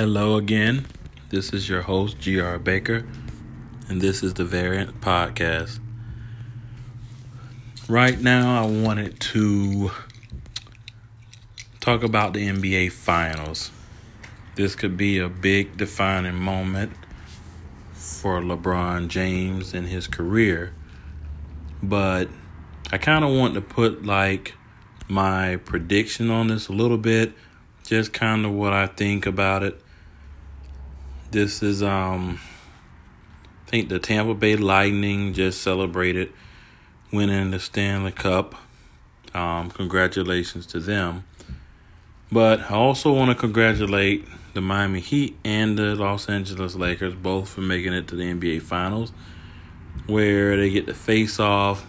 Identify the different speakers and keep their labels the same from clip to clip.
Speaker 1: Hello again. This is your host, G.R. Baker, and this is the Variant Podcast. Right now, I wanted to talk about the NBA Finals. This could be a big defining moment for LeBron James in his career, but I kind of want to put like my prediction on this a little bit, just kind of what I think about it. This is um I think the Tampa Bay Lightning just celebrated winning the Stanley Cup. Um, congratulations to them. But I also want to congratulate the Miami Heat and the Los Angeles Lakers both for making it to the NBA Finals, where they get to face off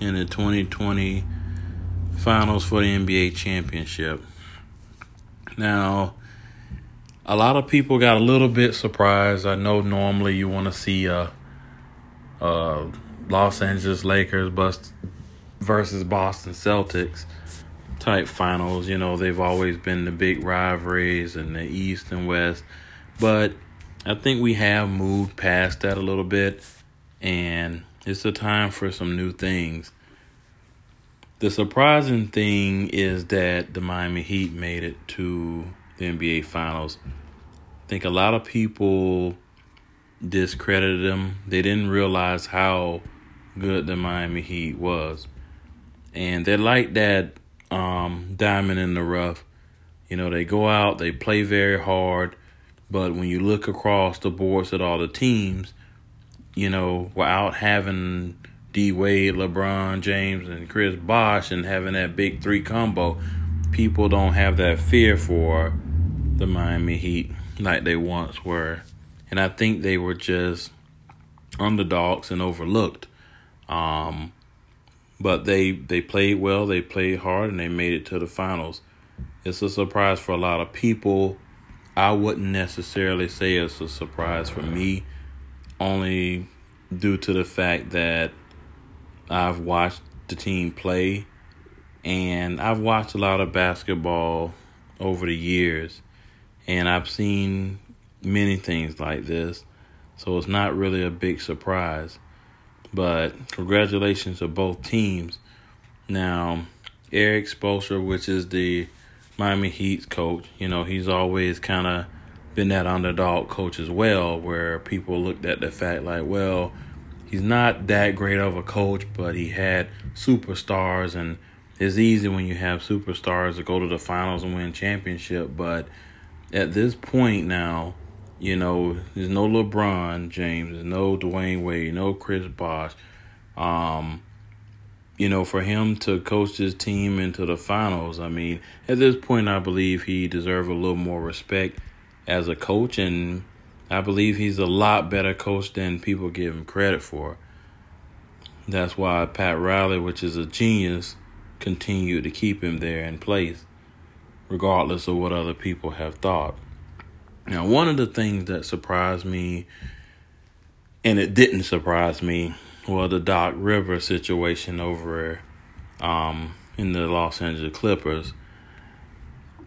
Speaker 1: in the 2020 Finals for the NBA Championship. Now, a lot of people got a little bit surprised. I know normally you want to see a, a Los Angeles Lakers versus Boston Celtics type finals. You know, they've always been the big rivalries in the East and West. But I think we have moved past that a little bit, and it's a time for some new things. The surprising thing is that the Miami Heat made it to the NBA Finals. I think a lot of people discredited them. They didn't realize how good the Miami Heat was. And they're like that um, diamond in the rough. You know, they go out, they play very hard, but when you look across the boards at all the teams, you know, without having D Wade, LeBron James, and Chris Bosh and having that big three combo, people don't have that fear for the Miami Heat like they once were. And I think they were just underdogs and overlooked. Um, but they they played well, they played hard, and they made it to the finals. It's a surprise for a lot of people. I wouldn't necessarily say it's a surprise for me, only due to the fact that I've watched the team play and I've watched a lot of basketball over the years and I've seen many things like this. So it's not really a big surprise. But congratulations to both teams. Now, Erik Spoelstra, which is the Miami Heat's coach, you know, he's always kind of been that underdog coach as well, where people looked at the fact like, well, he's not that great of a coach, but he had superstars, and it's easy when you have superstars to go to the finals and win championship. But at this point now, you know, there's no LeBron James, there's no Dwyane Wade, no Chris Bosh. Um, you know, for him to coach his team into the finals, I mean, at this point, I believe he deserves a little more respect as a coach, and I believe he's a lot better coach than people give him credit for. That's why Pat Riley, which is a genius, continued to keep him there in place, regardless of what other people have thought. Now, one of the things that surprised me, and it didn't surprise me, was the Doc Rivers situation over um, in the Los Angeles Clippers.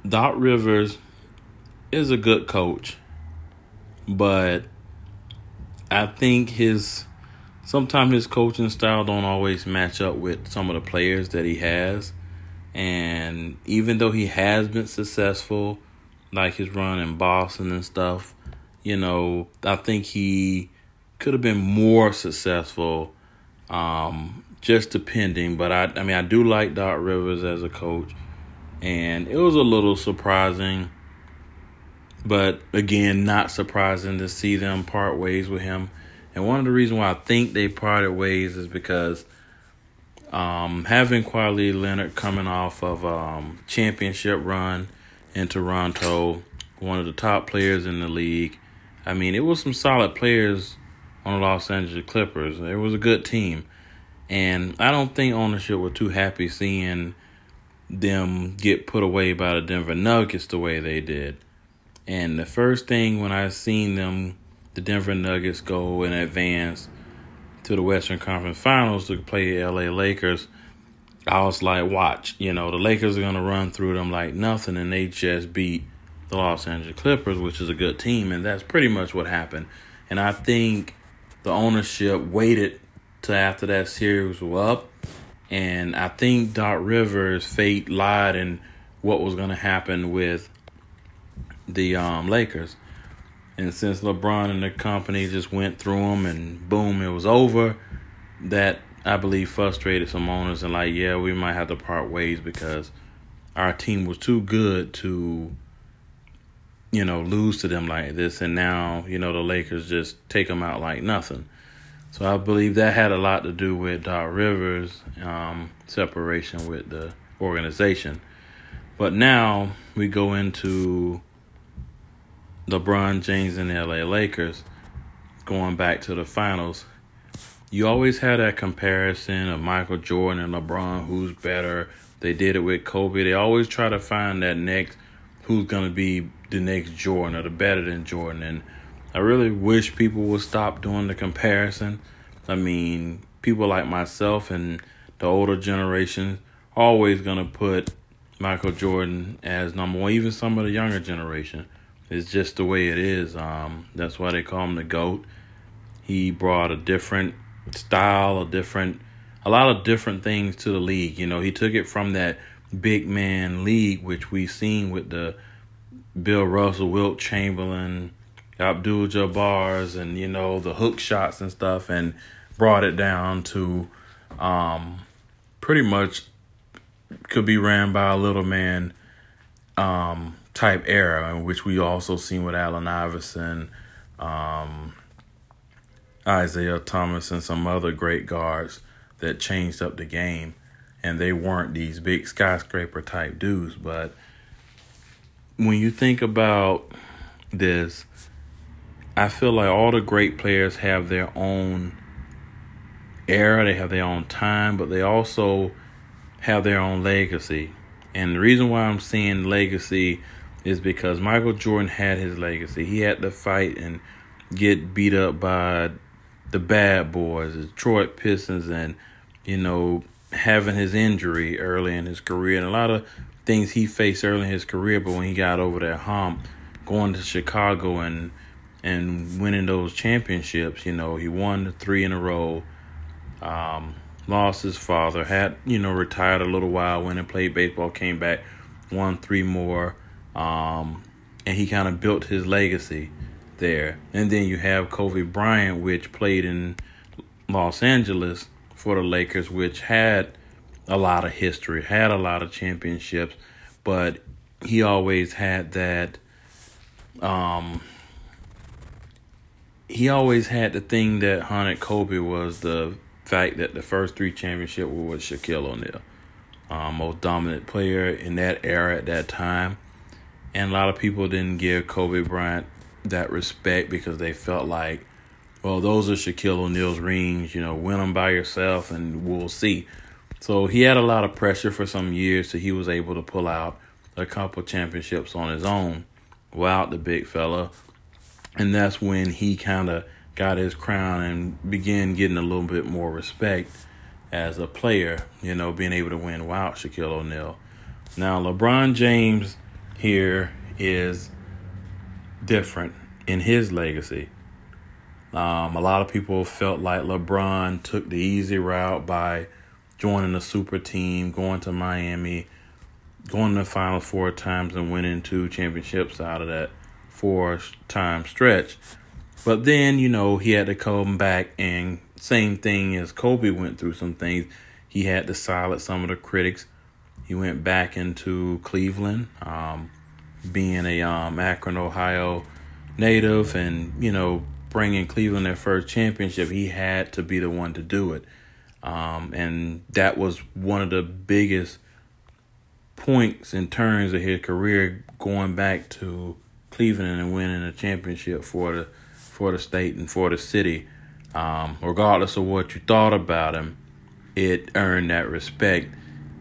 Speaker 1: Doc Rivers is a good coach, but I think his sometimes his coaching style don't always match up with some of the players that he has. And even though he has been successful, like his run in Boston and stuff, you know, I think he could have been more successful. Um, just depending, but I, I mean, I do like Doc Rivers as a coach, and it was a little surprising, but again, not surprising to see them part ways with him. And one of the reasons why I think they parted ways is because um, having Kawhi Leonard coming off of um, championship run in Toronto, one of the top players in the league. I mean, it was some solid players on the Los Angeles Clippers. It was a good team. And I don't think ownership were too happy seeing them get put away by the Denver Nuggets the way they did. And the first thing when I seen them, the Denver Nuggets go and advance to the Western Conference Finals to play the LA Lakers, I was like, watch, you know, the Lakers are going to run through them like nothing, and they just beat the Los Angeles Clippers, which is a good team, and that's pretty much what happened. And I think the ownership waited to after that series was up, and I think Doc Rivers' fate lied in what was going to happen with the um, Lakers. And since LeBron and the company just went through them and boom, it was over, that I believe frustrated some owners and like, yeah, we might have to part ways because our team was too good to, you know, lose to them like this. And now, you know, the Lakers just take them out like nothing. So I believe that had a lot to do with Doc Rivers' um, separation with the organization. But now we go into LeBron James and the LA Lakers going back to the finals. You always had that comparison of Michael Jordan and LeBron, who's better. They did it with Kobe. They always try to find that next, who's going to be the next Jordan or the better than Jordan. And I really wish people would stop doing the comparison. I mean, people like myself and the older generation always going to put Michael Jordan as number one, even some of the younger generation. It's just the way it is. Um, that's why they call him the GOAT. He brought a different style, a different, a lot of different things to the league. You know, he took it from that big man league, which we've seen with the Bill Russell, Wilt Chamberlain, Abdul Jabbar's, and you know the hook shots and stuff, and brought it down to um, pretty much could be ran by a little man um, type era, which we also seen with Allen Iverson, um, Isiah Thomas, and some other great guards that changed up the game. And they weren't these big skyscraper type dudes. But when you think about this, I feel like all the great players have their own era, they have their own time, but they also have their own legacy. And the reason why I'm seeing legacy is because Michael Jordan had his legacy. He had to fight and get beat up by the bad boys, the Detroit Pistons, and you know having his injury early in his career and a lot of things he faced early in his career. But when he got over that hump, going to Chicago and and winning those championships, you know he won three in a row. Um, lost his father, had you know retired a little while, went and played baseball, came back, won three more um, and he kind of built his legacy there. And then you have Kobe Bryant, which played in Los Angeles for the Lakers, which had a lot of history, had a lot of championships, but he always had that. Um, he always had the thing that haunted Kobe was the fact that the first three championships were with Shaquille O'Neal, um, most dominant player in that era at that time. And a lot of people didn't give Kobe Bryant that respect because they felt like, well, those are Shaquille O'Neal's rings, you know, win them by yourself and we'll see. So he had a lot of pressure for some years, so he was able to pull out a couple championships on his own without the big fella. And that's when he kind of got his crown and began getting a little bit more respect as a player, you know, being able to win without Shaquille O'Neal. Now, LeBron James here is different in his legacy. Um, a lot of people felt like LeBron took the easy route by joining a super team, going to Miami, going to the final four times and winning two championships out of that four time stretch. But then, you know, he had to come back and same thing as Kobe went through some things. He had to silence some of the critics he went back into Cleveland, um, being a um, Akron, Ohio native, and you know bringing Cleveland their first championship. He had to be the one to do it, um, and that was one of the biggest points and turns of his career, going back to Cleveland and winning a championship for the for the state and for the city. Um, regardless of what you thought about him, it earned that respect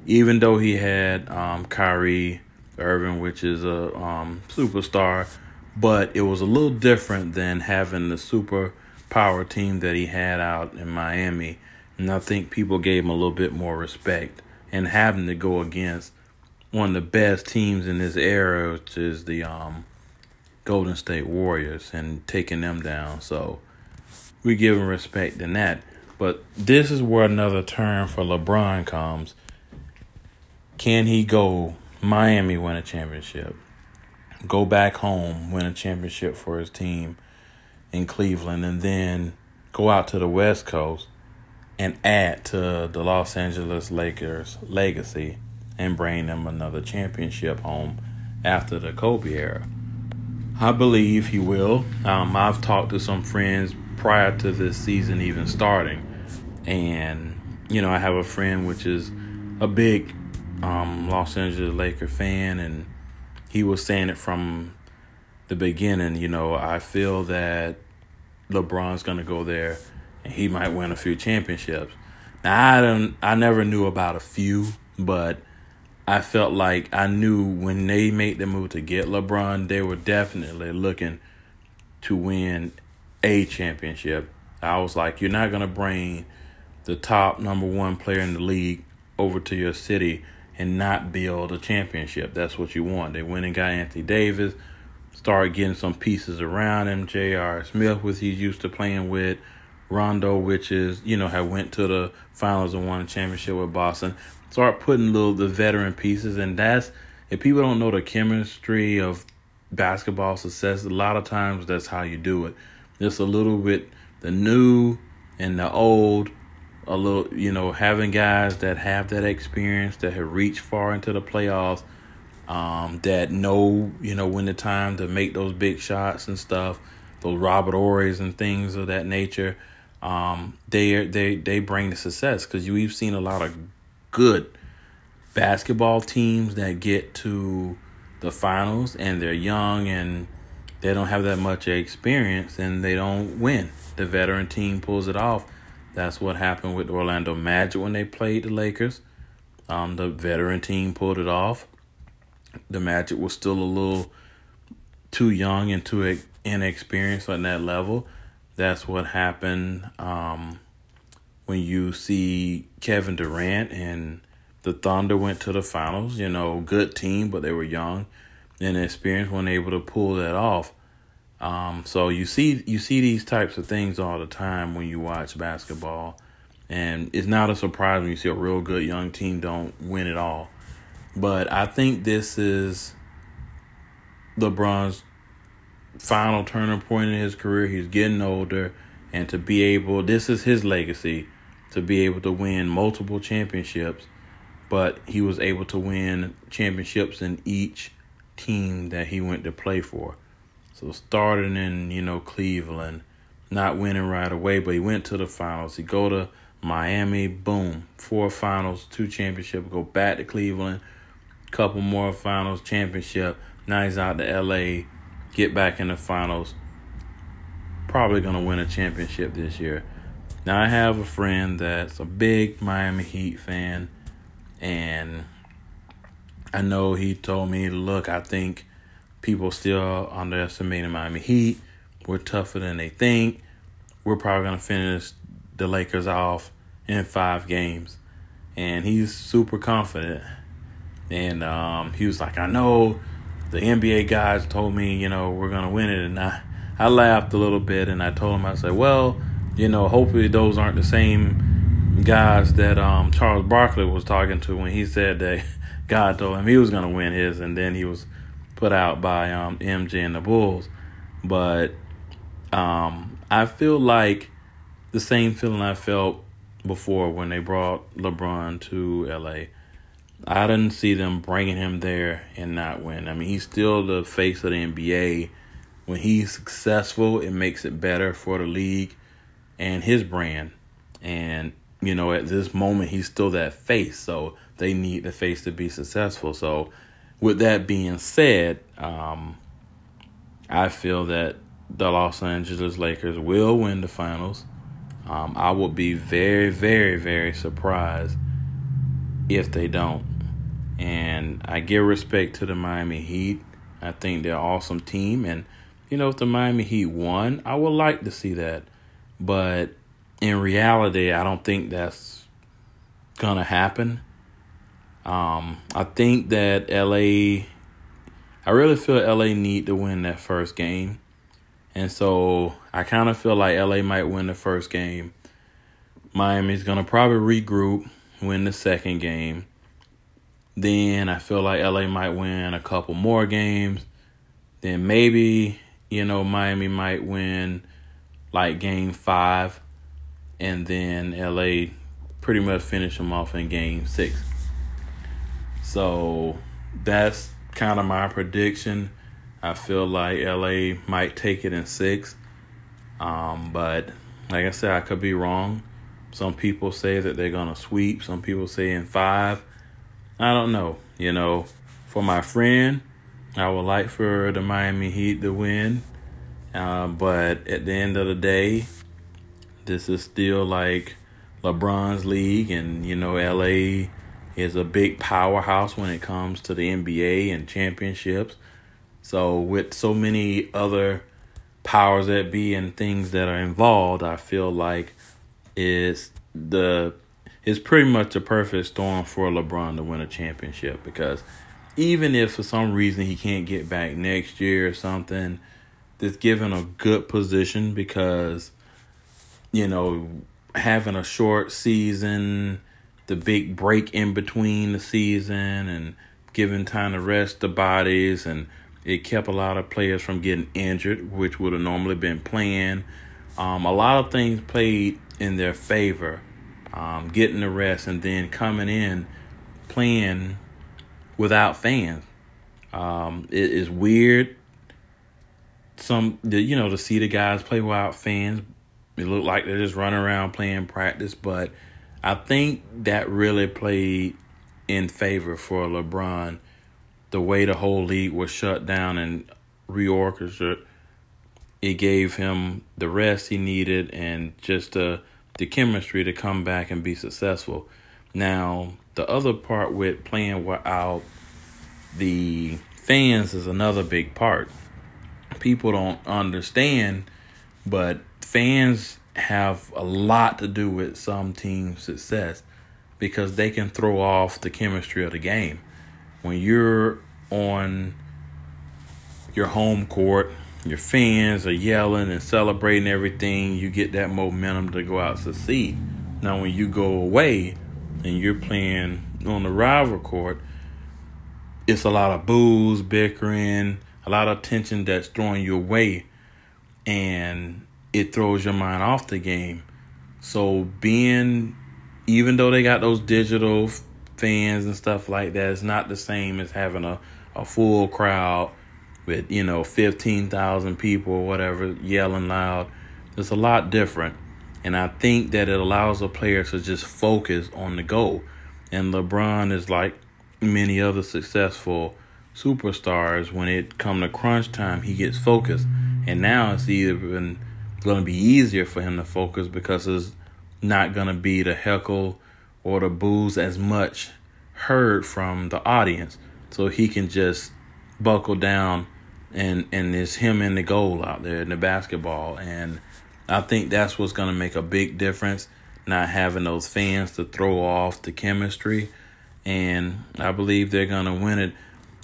Speaker 1: even though he had um, Kyrie Irving, which is a um, superstar, but it was a little different than having the super power team that he had out in Miami. And I think people gave him a little bit more respect and having to go against one of the best teams in this era, which is the um, Golden State Warriors, and taking them down. So we give him respect in that. But this is where another turn for LeBron comes. Can he go Miami win a championship? Go back home, win a championship for his team in Cleveland, and then go out to the West Coast and add to the Los Angeles Lakers legacy and bring them another championship home after the Kobe era. I believe he will. Um, I've talked to some friends prior to this season even starting, and you know I have a friend which is a big um, Los Angeles Laker fan, and he was saying it from the beginning. You know, I feel that LeBron's to go there, and he might win a few championships. Now I don't, I never knew about a few, but I felt like I knew when they made the move to get LeBron, they were definitely looking to win a championship. I was like, you're not gonna bring the top number one player in the league over to your city and not build a championship. That's what you want. They went and got Anthony Davis, started getting some pieces around him. J.R. Smith, was he's used to playing with. Rondo, which is, you know, had went to the finals and won a championship with Boston start putting little the veteran pieces, and that's if people don't know the chemistry of basketball success, a lot of times that's how you do it. Just a little bit the new and the old, a little you know having guys that have that experience that have reached far into the playoffs, um, that know you know when the time to make those big shots and stuff, those Robert Horrys and things of that nature. Um, they they they bring the success because we've seen a lot of good basketball teams that get to the finals and they're young and they don't have that much experience and they don't win. The veteran team pulls it off. That's what happened with Orlando Magic when they played the Lakers. Um, the veteran team pulled it off. The Magic was still a little too young and too inexperienced on that level. That's what happened um, when you see Kevin Durant and the Thunder went to the finals, you know, good team, but they were young and experienced, weren't able to pull that off. Um, so you see you see these types of things all the time when you watch basketball. And it's not a surprise when you see a real good young team don't win it all. But I think this is LeBron's final turning point in his career. He's getting older and to be able this is his legacy to be able to win multiple championships but he was able to win championships in each team that he went to play for so starting in you know Cleveland not winning right away but he went to the finals. He go to Miami boom four finals two championships go back to Cleveland couple more finals championship. Now he's out to LA get back in the finals. Probably to win a championship this year. Now, I have a friend that's a big Miami Heat fan, and I know he told me, look, I think people still underestimating Miami Heat. We're tougher than they think. We're probably going to finish the Lakers off in five games. And he's super confident. And um, he was like, I know the NBA guys told me, you know, we're going to win it. And I, I laughed a little bit and I told him, I said, well, you know, hopefully those aren't the same guys that um, Charles Barkley was talking to when he said that God told him he was going to win his and then he was put out by um, MJ and the Bulls. But um, I feel like the same feeling I felt before when they brought LeBron to LA. I didn't see them bringing him there and not win. I mean, he's still the face of the NBA when he's successful, it makes it better for the league and his brand. And, you know, at this moment, he's still that face. So they need the face to be successful. So, with that being said, um, I feel that the Los Angeles Lakers will win the finals. Um, I would be very, very, very surprised if they don't. And I give respect to the Miami Heat. I think they're an awesome team. And you know, if the Miami Heat won, I would like to see that. But in reality, I don't think that's gonna happen. Um, I think that LA, I really feel LA need to win that first game. And so I kind of feel like LA might win the first game. Miami's going to probably regroup, win the second game. Then I feel like LA might win a couple more games. Then maybe, you know, Miami might win like game five. And then LA pretty much finish them off in game six. So that's kind of my prediction. I feel like LA might take it in six. Um, but like I said, I could be wrong. Some people say that they're going to sweep. Some people say in five. I don't know. You know, for my friend, I would like for the Miami Heat to win. Uh, but at the end of the day, this is still like LeBron's league, and you know, LA is a big powerhouse when it comes to the NBA and championships. So, with so many other powers that be and things that are involved, I feel like it's the it's pretty much a perfect storm for LeBron to win a championship because even if for some reason he can't get back next year or something, that's given a good position because you know having a short season, the big break in between the season, and giving time to rest the bodies, and it kept a lot of players from getting injured, which would have normally been playing. Um, a lot of things played in their favor um, getting the rest, and then coming in playing without fans. Um, it is weird. Some, you know, to see the guys play without fans, it looked like they're just running around playing practice, but I think that really played in favor for LeBron. The way the whole league was shut down and reorchestrated, it gave him the rest he needed and just the the chemistry to come back and be successful. Now, the other part with playing without the fans is another big part. People don't understand, but fans have a lot to do with some team's success because they can throw off the chemistry of the game. When you're on your home court your fans are yelling and celebrating everything, you get that momentum to go out succeed. Now, when you go away and you're playing on the rival court, it's a lot of booze, bickering, a lot of tension that's throwing you away, and it throws your mind off the game. So, being, even though they got those digital fans and stuff like that, it's not the same as having a, a full crowd with you know 15,000 people or whatever yelling loud. It's a lot different. And I think that it allows the player to just focus on the goal. And LeBron is like many other successful superstars. When it come to crunch time he gets focused. And now it's even going to be easier for him to focus because it's not going to be the heckle or the boos as much heard from the audience. So he can just buckle down and and it's him in the goal out there in the basketball. And I think that's what's going to make a big difference not having those fans to throw off the chemistry. And I believe they're going to win it.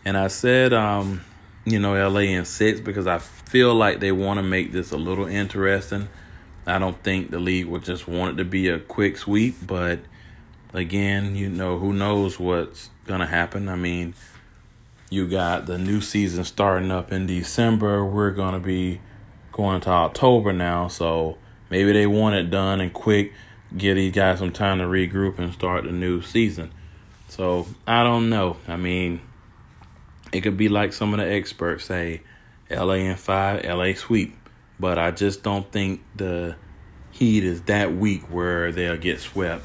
Speaker 1: And I said um you know LA in 6 because I feel like they want to make this a little interesting I don't think the league would just want it to be a quick sweep but again you know who knows what's going to happen I mean you got the new season starting up in December. We're going to be going to October now. So maybe they want it done and quick, give these guys some time to regroup and start the new season. So I don't know. I mean, it could be like some of the experts say LA in five, LA sweep. But I just don't think the Heat is that weak where they'll get swept.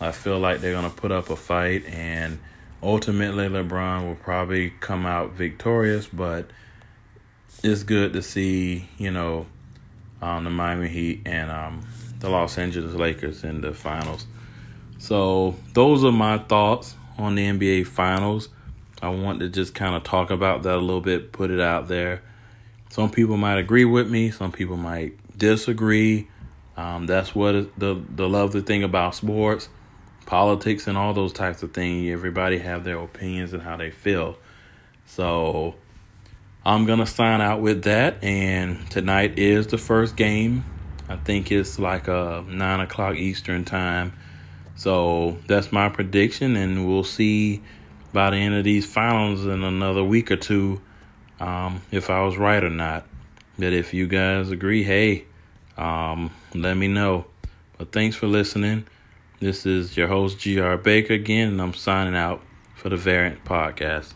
Speaker 1: I feel like they're going to put up a fight and ultimately LeBron will probably come out victorious, but it's good to see, you know, um, the Miami Heat and um, the Los Angeles Lakers in the finals. So those are my thoughts on the NBA finals. I want to just kind of talk about that a little bit, put it out there. Some people might agree with me, some people might disagree. Um, that's what the the lovely thing about sports politics and all those types of things. Everybody have their opinions and how they feel. So I'm gonna sign out with that. And tonight is the first game. I think it's like a nine o'clock Eastern time. So that's my prediction, and we'll see by the end of these finals in another week or two um, if I was right or not. But if you guys agree, hey, um, let me know. But thanks for listening. This is your host, G.R. Baker, again, and I'm signing out for the Variant Podcast.